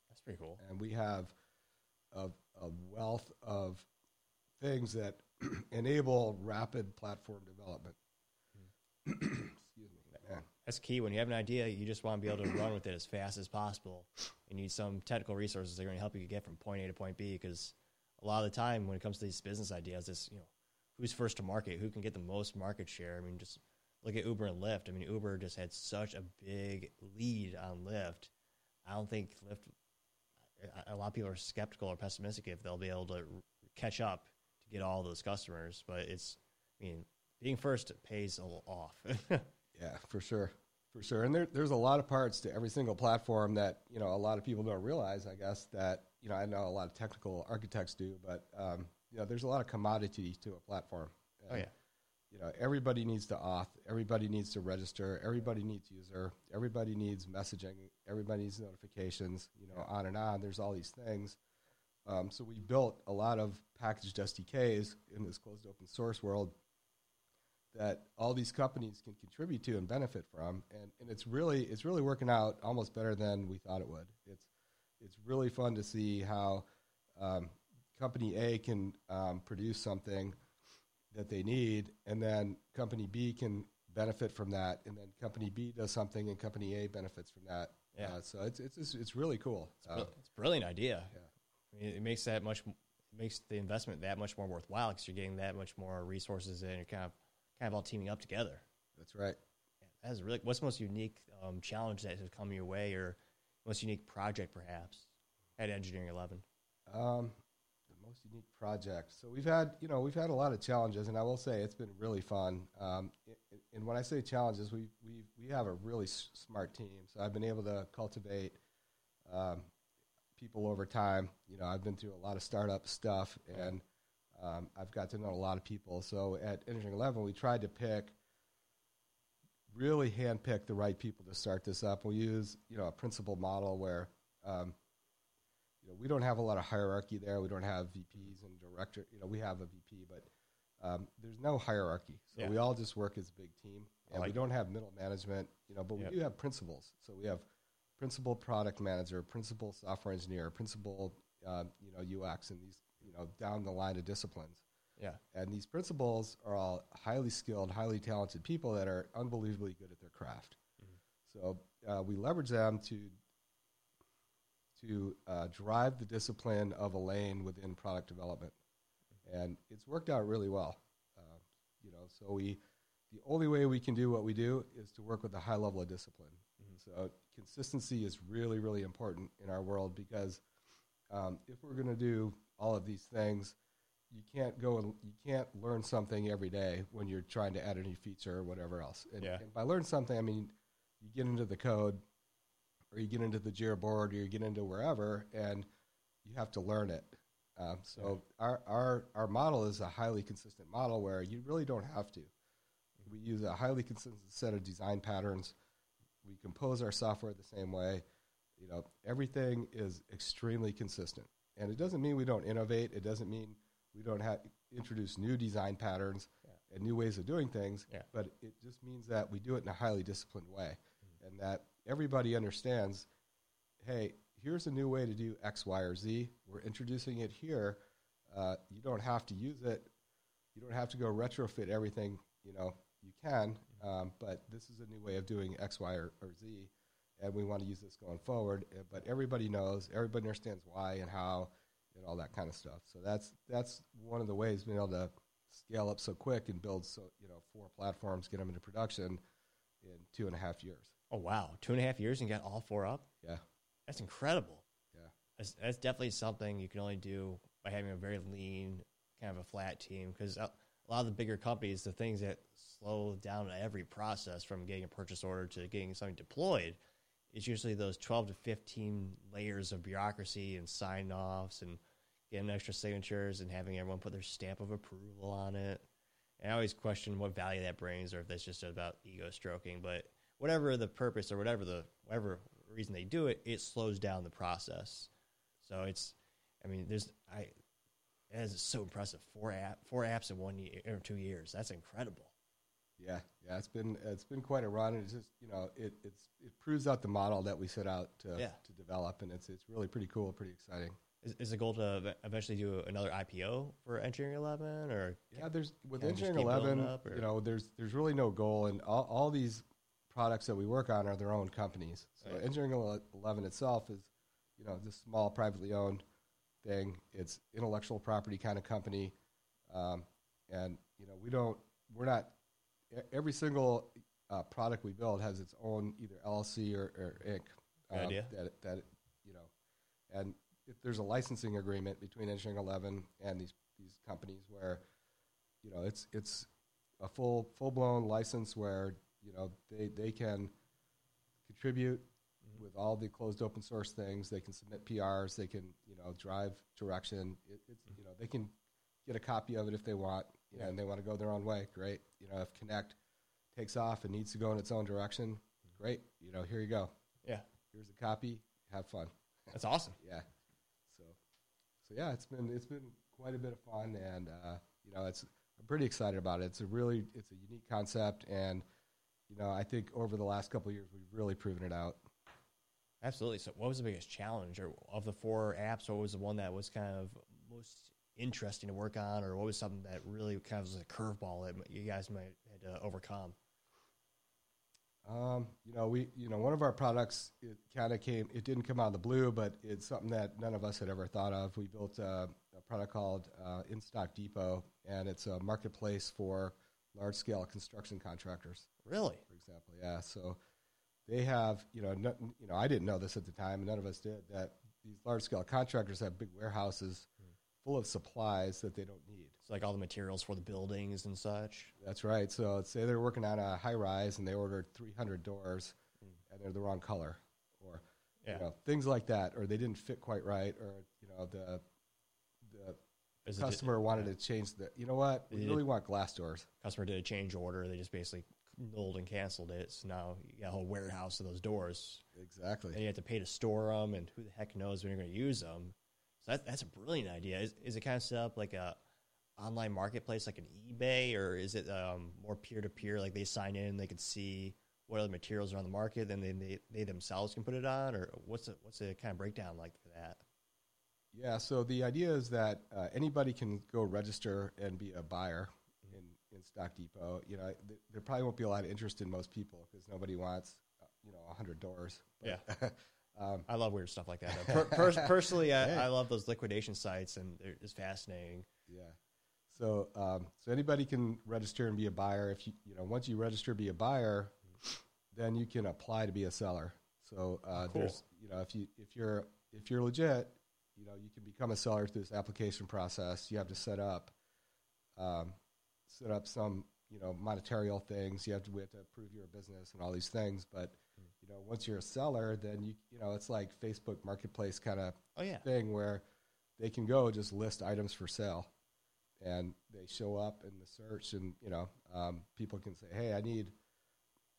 That's pretty cool. And we have a, a wealth of things that enable rapid platform development. Man. That's key. When you have an idea, you just want to be able to run with it as fast as possible. You need some technical resources that are going to help you get from point A to point B. Because a lot of the time, when it comes to these business ideas, it's you know who's first to market, who can get the most market share. I mean, just look at Uber and Lyft. I mean, Uber just had such a big lead on Lyft. I don't think Lyft. a- lot of people are skeptical or pessimistic if they'll be able to catch up to get all those customers. But it's, I mean, being first pays off. Yeah, for sure, for sure. And there, there's a lot of parts to every single platform that you know a lot of people don't realize. I guess that you know I know a lot of technical architects do, but um, you know there's a lot of commodity to a platform. oh yeah. You know, everybody needs to auth, everybody needs to register, everybody needs user, everybody needs messaging, everybody needs notifications. You know, on and on. There's all these things. Um, so we built a lot of packaged SDKs in this closed open source world that all these companies can contribute to and benefit from, and, and it's really it's really working out almost better than we thought it would. It's it's really fun to see how um, company A can um, produce something that they need, and then company B can benefit from that, and then company B does something, and company A benefits from that. Yeah. Uh, so it's it's it's, it's really cool. Uh, it's a brilliant idea. yeah. I mean, it makes that much makes the investment that much more worthwhile because you're getting that much more resources and you're kind of kind of all teaming up together. that's right. That is really what's the most unique um, challenge that has come your way, or most unique project perhaps at Engineering Eleven. Um, the most unique project. So we've had, you know, we've had a lot of challenges, and I will say it's been really fun. Um, and- and when I say challenges, we we we have a really s- smart team. So I've been able to cultivate um, people over time. You know, I've been through a lot of startup stuff, and um, I've got to know a lot of people. So at Engineering Eleven, we tried to pick really handpick the right people to start this up. We use, you know, a principal model where um, you know, we don't have a lot of hierarchy there. We don't have VPs and director. You know, we have a VP, but um, there's no hierarchy. So Yeah. we all just work as a big team, and we don't have middle management. You know, but Yep. we do have principals. So we have principal product manager, principal software engineer, principal, uh, you know, UX, and these, you know, down the line of disciplines. Yeah, And these principals are all highly skilled, highly talented people that are unbelievably good at their craft. So uh, we leverage them to to uh, drive the discipline of a lane within product development, and it's worked out really well. Uh, you know, so we the only way we can do what we do is to work with a high level of discipline. So consistency is really really important in our world because um, if we're going to do all of these things, you can't go and you can't learn something every day when you're trying to add a new feature or whatever else. And, Yeah. and by learn something, I mean you get into the code, or you get into the Jira board, or you get into wherever, and you have to learn it. Um, so our, our our model is a highly consistent model where you really don't have to. We use a highly consistent set of design patterns. We compose our software the same way. You know, everything is extremely consistent, and it doesn't mean we don't innovate. It doesn't mean we don't have introduce new design patterns and new ways of doing things. Yeah. But it just means that we do it in a highly disciplined way, and that everybody understands. Hey, here's a new way to do X, Y, or Z. We're introducing it here. Uh, you don't have to use it. You don't have to go retrofit everything. You know, you can, um, but this is a new way of doing X, Y, or, or Z, and we want to use this going forward. Uh, But everybody knows, everybody understands why and how, and all that kind of stuff. So that's that's one of the ways being able to scale up so quick and build so you know four platforms, get them into production in two and a half years. Oh wow, two and a half years and got all four up. Yeah, That's incredible. yeah, That's, that's definitely something you can only do by having a very lean, kind of a flat team. Because a a lot of the bigger companies, the things that slow down every process from getting a purchase order to getting something deployed, is usually those twelve to fifteen layers of bureaucracy and sign offs and getting extra signatures and having everyone put their stamp of approval on it. And I always question what value that brings, or if that's just about ego stroking. But whatever the purpose or whatever the whatever reason they do it, it slows down the process. So it's, I mean, there's I, it is so impressive. Four app, four apps in one year or two years. That's incredible. Yeah, yeah. It's been it's been quite a run. It's just you know it it's it proves out the model that we set out to Yeah. to develop, and it's it's really pretty cool, pretty exciting. Is, is the goal to eventually do another IPO for Engineering Eleven, or Yeah, there's with Engineering Eleven, up, you know, there's there's really no goal, and all, all these products that we work on are their own companies. So Right. Engineering Eleven itself is, you know, this small privately owned thing. It's intellectual property kind of company, um, and you know, we don't, we're not. Every single uh, product we build has its own either LLC or, or Inc. Good um, idea. That that you know, and if there's a licensing agreement between Engineering Eleven and these these companies where you know it's it's a full full blown license where you know they they can contribute mm-hmm. with all the closed open source things. They can submit PRs. They can you know drive direction. It, it's mm-hmm. you know they can get a copy of it if they want. You know, and they want to go their own way. Great. You know, if CNECT takes off and needs to go in its own direction, great. You know, here you go. yeah, Here's a copy. Have fun. that's awesome. Yeah. So, so yeah, it's been it's been quite a bit of fun, and uh, you know, it's I'm pretty excited about it. It's a really it's a unique concept, and you know, I think over the last couple of years we've really proven it out. Absolutely. So, what was the biggest challenge, or of the four apps, what was the one that was kind of most interesting to work on, or what was something that really kind of was a curveball that you guys might had to overcome? Um, you know, we you know one of our products it kind of came it didn't come out of the blue, but it's something that none of us had ever thought of. We built a, a product called uh, In Stock Depot, and it's a marketplace for large scale construction contractors. Really? for example. Yeah, so they have, you know, no, you know, I didn't know this at the time, and none of us did. That these large scale contractors have big warehouses full of supplies that they don't need. It's like all the materials for the buildings and such. That's right. So let's say they're working on a high rise and they ordered 300 doors, hmm. and they're the wrong color, or Yeah. you know, things like that, or they didn't fit quite right, or you know, the the Is customer wanted to change the. You know what? We They really want glass doors. customer did a change order. They just basically nulled and canceled it. So now you got a whole warehouse of those doors, Exactly. and you have to pay to store them. And who the heck knows when you're going to use them? So that, that's a brilliant idea. Is, is it kind of set up like a online marketplace, like an eBay, or is it um, more peer to peer? Like they sign in, they can see what other materials are on the market, then they, they they themselves can put it on, or what's the, what's the kind of breakdown like for that? Yeah, so the idea is that uh, anybody can go register and be a buyer in, in Stock Depot. You know, th- there probably won't be a lot of interest in most people because nobody wants, uh, you know hundred doors. Yeah. um, I love weird stuff like that. Per- per- personally, I, Hey. I love those liquidation sites, and they're it's fascinating. Yeah. So, um, so anybody can register and be a buyer. If you, you know, once you register, be a buyer, then you can apply to be a seller. So, uh, Cool. there's, you know, if you if you're if you're legit, you know, you can become a seller through this application process. You have to set up, um, set up some, you know, monetarial things. You have to we have to prove you're a business and all these things. But, you know, once you're a seller, then you you know, it's like Facebook Marketplace kind of Oh yeah, thing where they can go just list items for sale and they show up in the search and you know um, people can say hey i need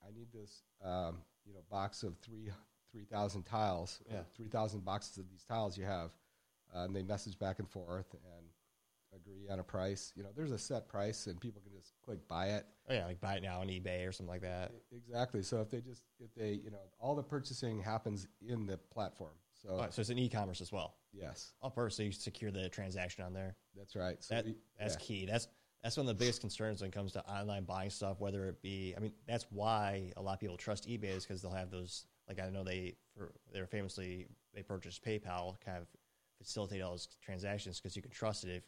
i need this um, you know box of three 3000 tiles Yeah. 3000 boxes of these tiles you have uh, and they message back and forth and agree on a price you know there's a set price and people can just click buy it oh yeah, like buy it now on eBay or something like that. exactly so if they just if they you know all the purchasing happens in the platform so Oh, so it's an e-commerce as well. yes Oh, first, so you secure the transaction on there. that's right so That that's yeah. key. That's that's one of the biggest concerns when it comes to online buying stuff. Whether it be, I mean, that's why a lot of people trust eBay is because they'll have those. Like I know they for they're famously they purchased PayPal, kind of facilitate all those transactions because you can trust it. If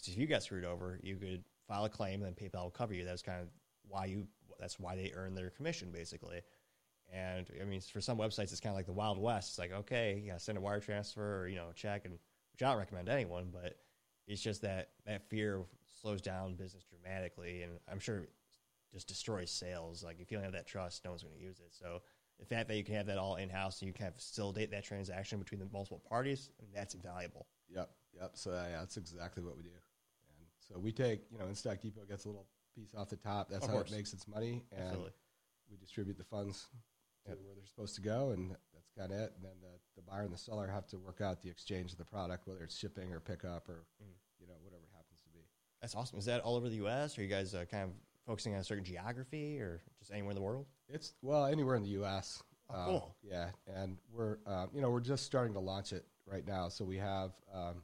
because if you got screwed over, you could file a claim and then PayPal will cover you. That's kind of why you. That's why they earn their commission basically. And I mean, for some websites, it's kind of like the Wild West. It's like, okay, yeah, send a wire transfer or you know, check, and which I don't recommend to anyone, but it's just that that fear slows down business dramatically, and I'm sure just destroys sales. Like if you don't have that trust, no one's going to use it. So the fact that you can have that all in house and you can facilitate that transaction between the multiple parties, I mean, that's invaluable. Yep, yep. So yeah, that's exactly what we do. And so we take, you know, InStock Depot gets a little piece off the top. That's Of how course. it makes its money, and Absolutely. we distribute the funds to where they're supposed to go, and that's kind of it. And then the, the buyer and the seller have to work out the exchange of the product, whether it's shipping or pickup or Mm. you know whatever it happens to be. That's awesome. Is that all over the U.S. or are you guys uh, kind of focusing on a certain geography or just anywhere in the world? It's well anywhere in the U.S. Oh, Um, cool. Yeah, and we're um, you know we're just starting to launch it right now. So we have um,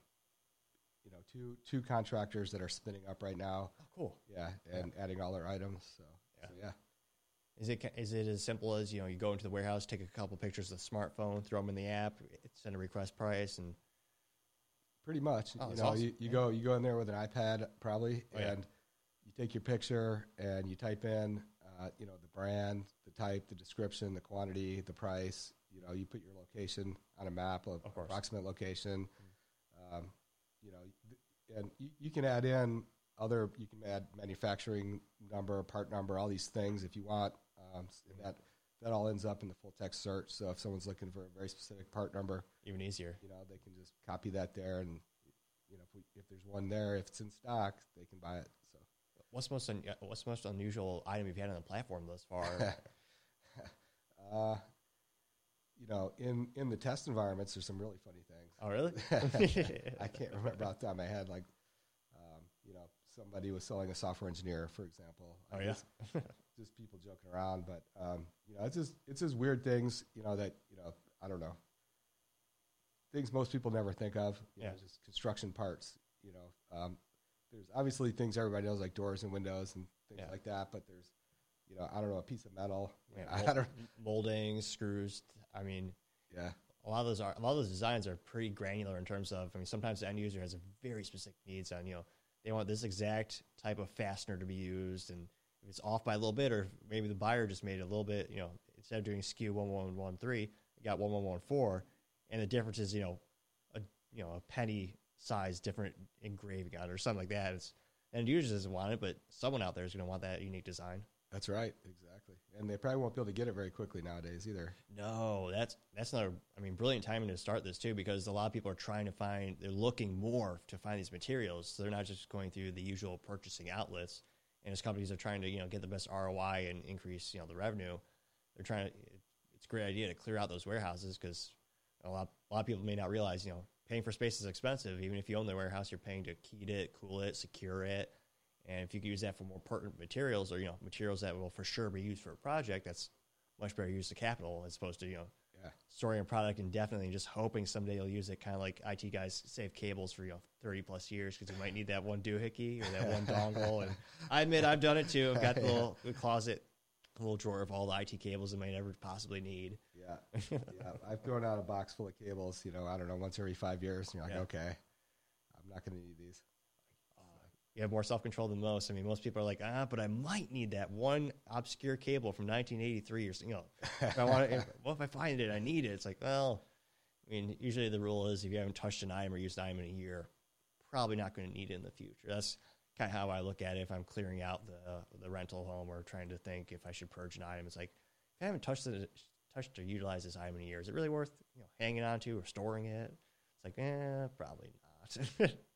you know two two contractors that are spinning up right now. Oh, cool. Yeah, and adding all their items. So Yeah. so yeah. Is it is it as simple as you know you go into the warehouse, take a couple pictures of the smartphone, throw them in the app, send a request price, and Pretty much. Oh, you know, awesome. you, you go you go in there with an iPad probably, Oh, yeah. and you take your picture and you type in, uh, you know, the brand, the type, the description, the quantity, the price. You know, you put your location on a map of, Of approximate location. Um, you know, th- and you, you can add in other. You can add manufacturing number, part number, all these things if you want. Um, and that that all ends up in the full text search. So if someone's looking for a very specific part number, even easier. you know they can just copy that there and you know if, we, if there's one there if it's in stock they can buy it so What's most un- what's the most unusual item you've had on the platform thus far? uh, you know in in the test environments there's some really funny things oh, really? i can't remember off the top of my head like um, you know somebody was selling a software engineer for example Oh I yeah. guess just people joking around but um, you know it's just it's just weird things you know that you know i don't know things most people never think of you know Yeah. just construction parts you know um, there's obviously things everybody knows like doors and windows and things Yeah. like that but there's you know i don't know a piece of metal Yeah, I mol- don't, moldings, screws. I mean, yeah a lot of those are a lot of those designs are pretty granular in terms of. I mean, sometimes the end user has a very specific needs on you know they want this exact type of fastener to be used, and if it's off by a little bit, or maybe the buyer just made it a little bit, you know, instead of doing SKU one one one three, it got one one one four, and the difference is you know a you know a penny size different engraving on it or something like that. It's end user doesn't want it, but someone out there is going to want that unique design. That's right exactly and they probably won't be able to get it very quickly nowadays either No, that's that's not. I mean, brilliant timing to start this too, because a lot of people are trying to find. They're looking more to find these materials. So they're not just going through the usual purchasing outlets. And as companies are trying to you know get the best ROI and increase you know the revenue, they're trying to. It's a great idea to clear out those warehouses because a lot a lot of people may not realize you know paying for space is expensive. Even if you own the warehouse, you're paying to heat it, cool it, secure it. And if you can use that for more pertinent materials or you know materials that will for sure be used for a project, that's much better use of capital as opposed to you know yeah storing a product indefinitely and just hoping someday you'll use it. Kind of like IT guys save cables for you know thirty plus years because you might need that one doohickey or that one dongle. And I admit I've done it too. I've got the little the closet a little drawer of all the IT cables it might ever possibly need. Yeah, yeah. I've thrown out a box full of cables. You know, I don't know, once every five years. And you're like, Yeah. okay, I'm not going to need these. You have more self control than most. I mean, most people are like, ah, but I might need that one obscure cable from 1983 or something. You know, if I want well, if I find it, I need it. It's like, well, I mean, usually the rule is if you haven't touched an item or used an item in a year, probably not going to need it in the future. That's kind of how I look at it if I'm clearing out the the rental home or trying to think if I should purge an item. It's like if I haven't touched it, touched or utilized this item in a year, is it really worth you know hanging on to or storing it? It's like, eh, probably not.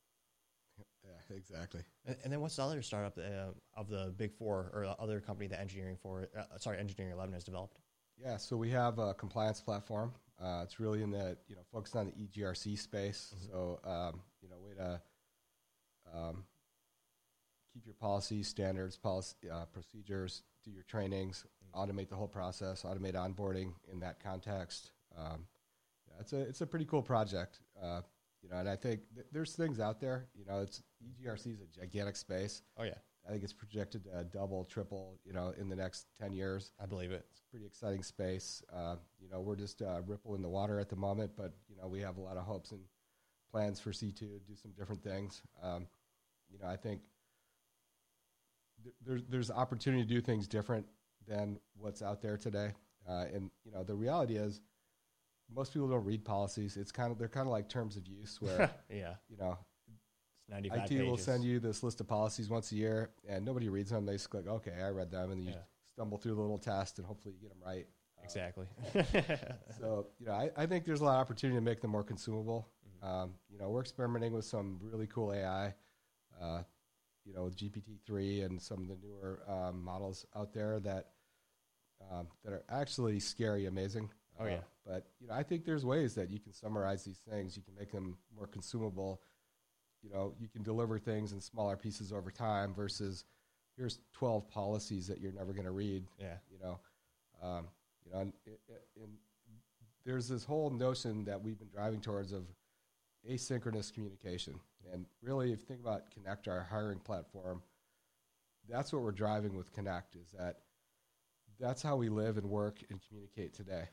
Exactly. And, and then what's the other startup uh, of the big four or the other company that engineering for uh, sorry engineering eleven has developed? Yeah, so we have a compliance platform. Uh, it's really in the you know focused on the EGRC space. So um, you know, way to um, keep your policies, standards, policy, uh, procedures, do your trainings, automate the whole process, automate onboarding in that context. Um, yeah, it's a it's a pretty cool project. You know, and I think th- there's things out there. You know, it's EGRC is a gigantic space. Oh yeah, I think it's projected to double, triple. You know, in the next ten years I believe it. It's pretty exciting space. Uh, you know, we're just uh, ripple in the water at the moment, but you know, we have a lot of hopes and plans for C two to do some different things. Um, you know, I think th- there's there's opportunity to do things different than what's out there today. Uh, and you know, the reality is, most people don't read policies. It's kind of they're kind of like terms of use where yeah, you know it's ninety five IT pages. will send you this list of policies once a year, and nobody reads them. They just click, okay, I read them, and then you stumble through the little test, and hopefully you get them right. Uh, exactly. so you know, I, I think there's a lot of opportunity to make them more consumable. Mm-hmm. Um, you know, we're experimenting with some really cool AI. Uh, you know, with GPT three and some of the newer um, models out there that um, that are actually scary, amazing. Oh, Uh, yeah. but you know, I think there's ways that you can summarize these things. You can make them more consumable. You know, you can deliver things in smaller pieces over time versus here's 12 policies that you're never going to read yeah, you know, um, you know, and, and there's this whole notion that we've been driving towards of asynchronous communication. And really, if you think about CNECT, our hiring platform, that's what we're driving with CNECT. Is that that's how we live and work and communicate today,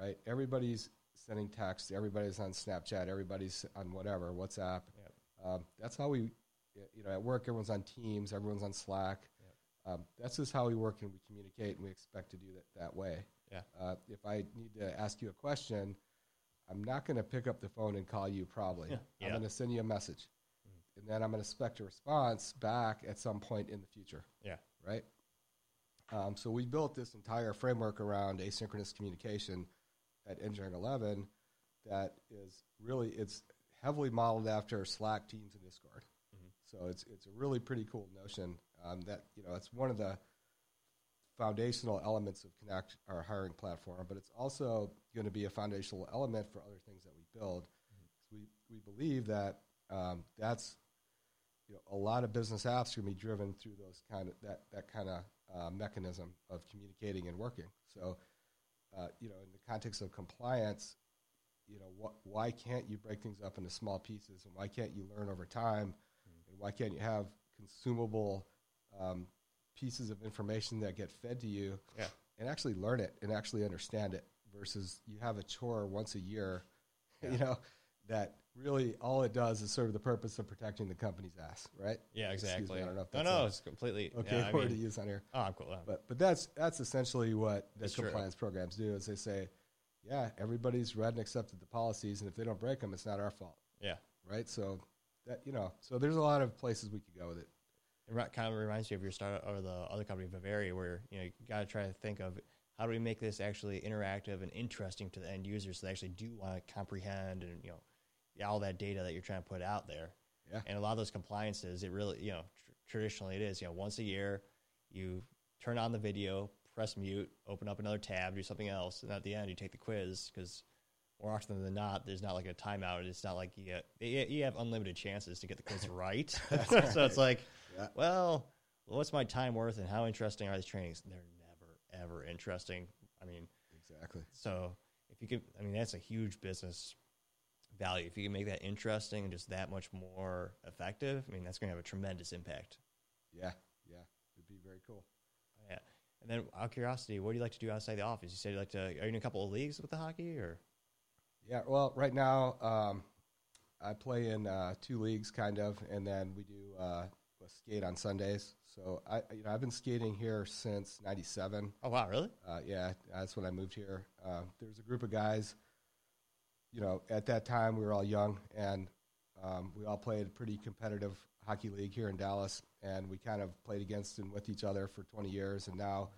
right? Everybody's sending text, everybody's on Snapchat, everybody's on whatever WhatsApp. Yep. Um, that's how we, you know, at work, everyone's on Teams, everyone's on Slack. Um, that's just how we work and we communicate, and we expect to do that that way. yeah, Uh, if I need to ask you a question, I'm not going to pick up the phone and call you. Probably, Yeah. I'm going to send you a message, and then I'm going to expect a response back at some point in the future. yeah, Right. Um, so we built this entire framework around asynchronous communication at Engineering 11 that is really it's heavily modeled after Slack, Teams, and Discord. So it's it's a really pretty cool notion um, that you know it's one of the foundational elements of CNECT, our hiring platform, but it's also going to be a foundational element for other things that we build. So we we believe that um, that's you know a lot of business apps are going to be driven through those kind of that that kind of uh, mechanism of communicating and working. So uh, you know in the context of compliance, you know wh- why can't you break things up into small pieces and why can't you learn over time? And why can't you have consumable um, pieces of information that get fed to you yeah, and actually learn it and actually understand it versus you have a chore once a year, you know, that really all it does is serve the purpose of protecting the company's ass, right? yeah, Excuse me, exactly. I don't know if no, that's no, a- it's completely Okay, Yeah, I word to mean, use on here. oh, I'm cool. But but that's that's essentially what the It's true. compliance programs do is they say, yeah, everybody's read and accepted the policies, and if they don't break them, it's not our fault, yeah, right? So that you know, so there's a lot of places we could go with it. it kind of reminds me of your startup or the other company, Vivere, where you know you got to try to think of how do we make this actually interactive and interesting to the end users, so they actually do want to comprehend and you know all that data that you're trying to put out there. Yeah. And a lot of those compliances, it really you know tr- traditionally it is you know once a year you turn on the video, press mute, open up another tab, do something else, and at the end you take the quiz because more often than not, there's not like a timeout. It's not like you get, you have unlimited chances to get the quiz right. so it's like, Yeah. well, what's my time worth and how interesting are these trainings? They're never, ever interesting. I mean, Exactly. so if you could, I mean, that's a huge business value. If you can make that interesting and just that much more effective, I mean, that's going to have a tremendous impact. Yeah, yeah, it'd be very cool. Yeah. And then, out of curiosity, what do you like to do outside the office? You said you like to. Are you in a couple of leagues with the hockey, or Yeah, well, right now um, I play in uh, two leagues, kind of, and then we do uh, a skate on Sundays. So I, you know, I've been skating here since '97. oh wow, really? Uh, yeah, that's when I moved here. Uh, there's a group of guys. You know, at that time we were all young, and um, we all played a pretty competitive hockey league here in Dallas, and we kind of played against and with each other for 20 years. And now,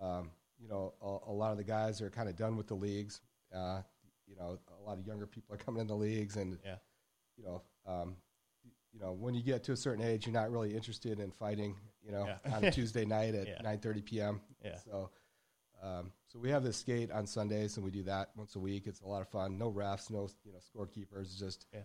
um, you know, a, a lot of the guys are kind of done with the leagues. Uh, you know, a lot of younger people are coming in the leagues, and Yeah. you know, um, you know, when you get to a certain age, you're not really interested in fighting. You know, Yeah. on a Tuesday night at Yeah. 9:30 p.m. Yeah. So, um, so we have this skate on Sundays, and we do that once a week. It's a lot of fun. No refs, no you know scorekeepers. Just Yeah.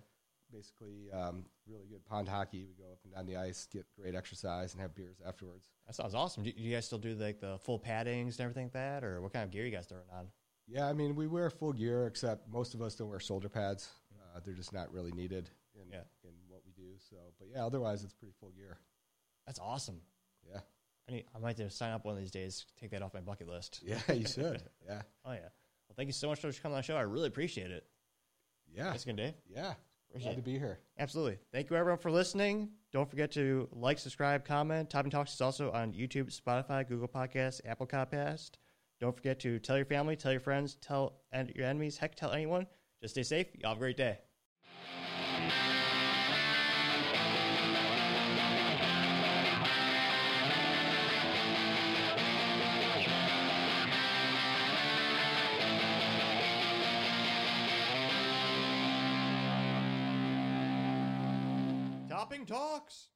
basically um, really good pond hockey. We go up and down the ice, get great exercise, and have beers afterwards. That sounds awesome. Do do you guys still do like the full paddings and everything like that, or what kind of gear you guys throwing on? Yeah, I mean, we wear full gear, except most of us don't wear shoulder pads. Uh, they're just not really needed in Yeah. in what we do. So, but yeah, otherwise it's pretty full gear. That's awesome. Yeah, I need, I might have to sign up one of these days. Take that off my bucket list. yeah, you should. Yeah, Oh yeah. Well, thank you so much for coming on the show. I really appreciate it. yeah, again, Dave. yeah. Appreciate Glad to be here. Absolutely. Thank you, everyone, for listening. Don't forget to like, subscribe, comment. Topping Talks is also on YouTube, Spotify, Google Podcasts, Apple Podcast. Don't forget to tell your family, tell your friends, tell your enemies, heck, tell anyone. Just stay safe. Y'all have a great day. Talks.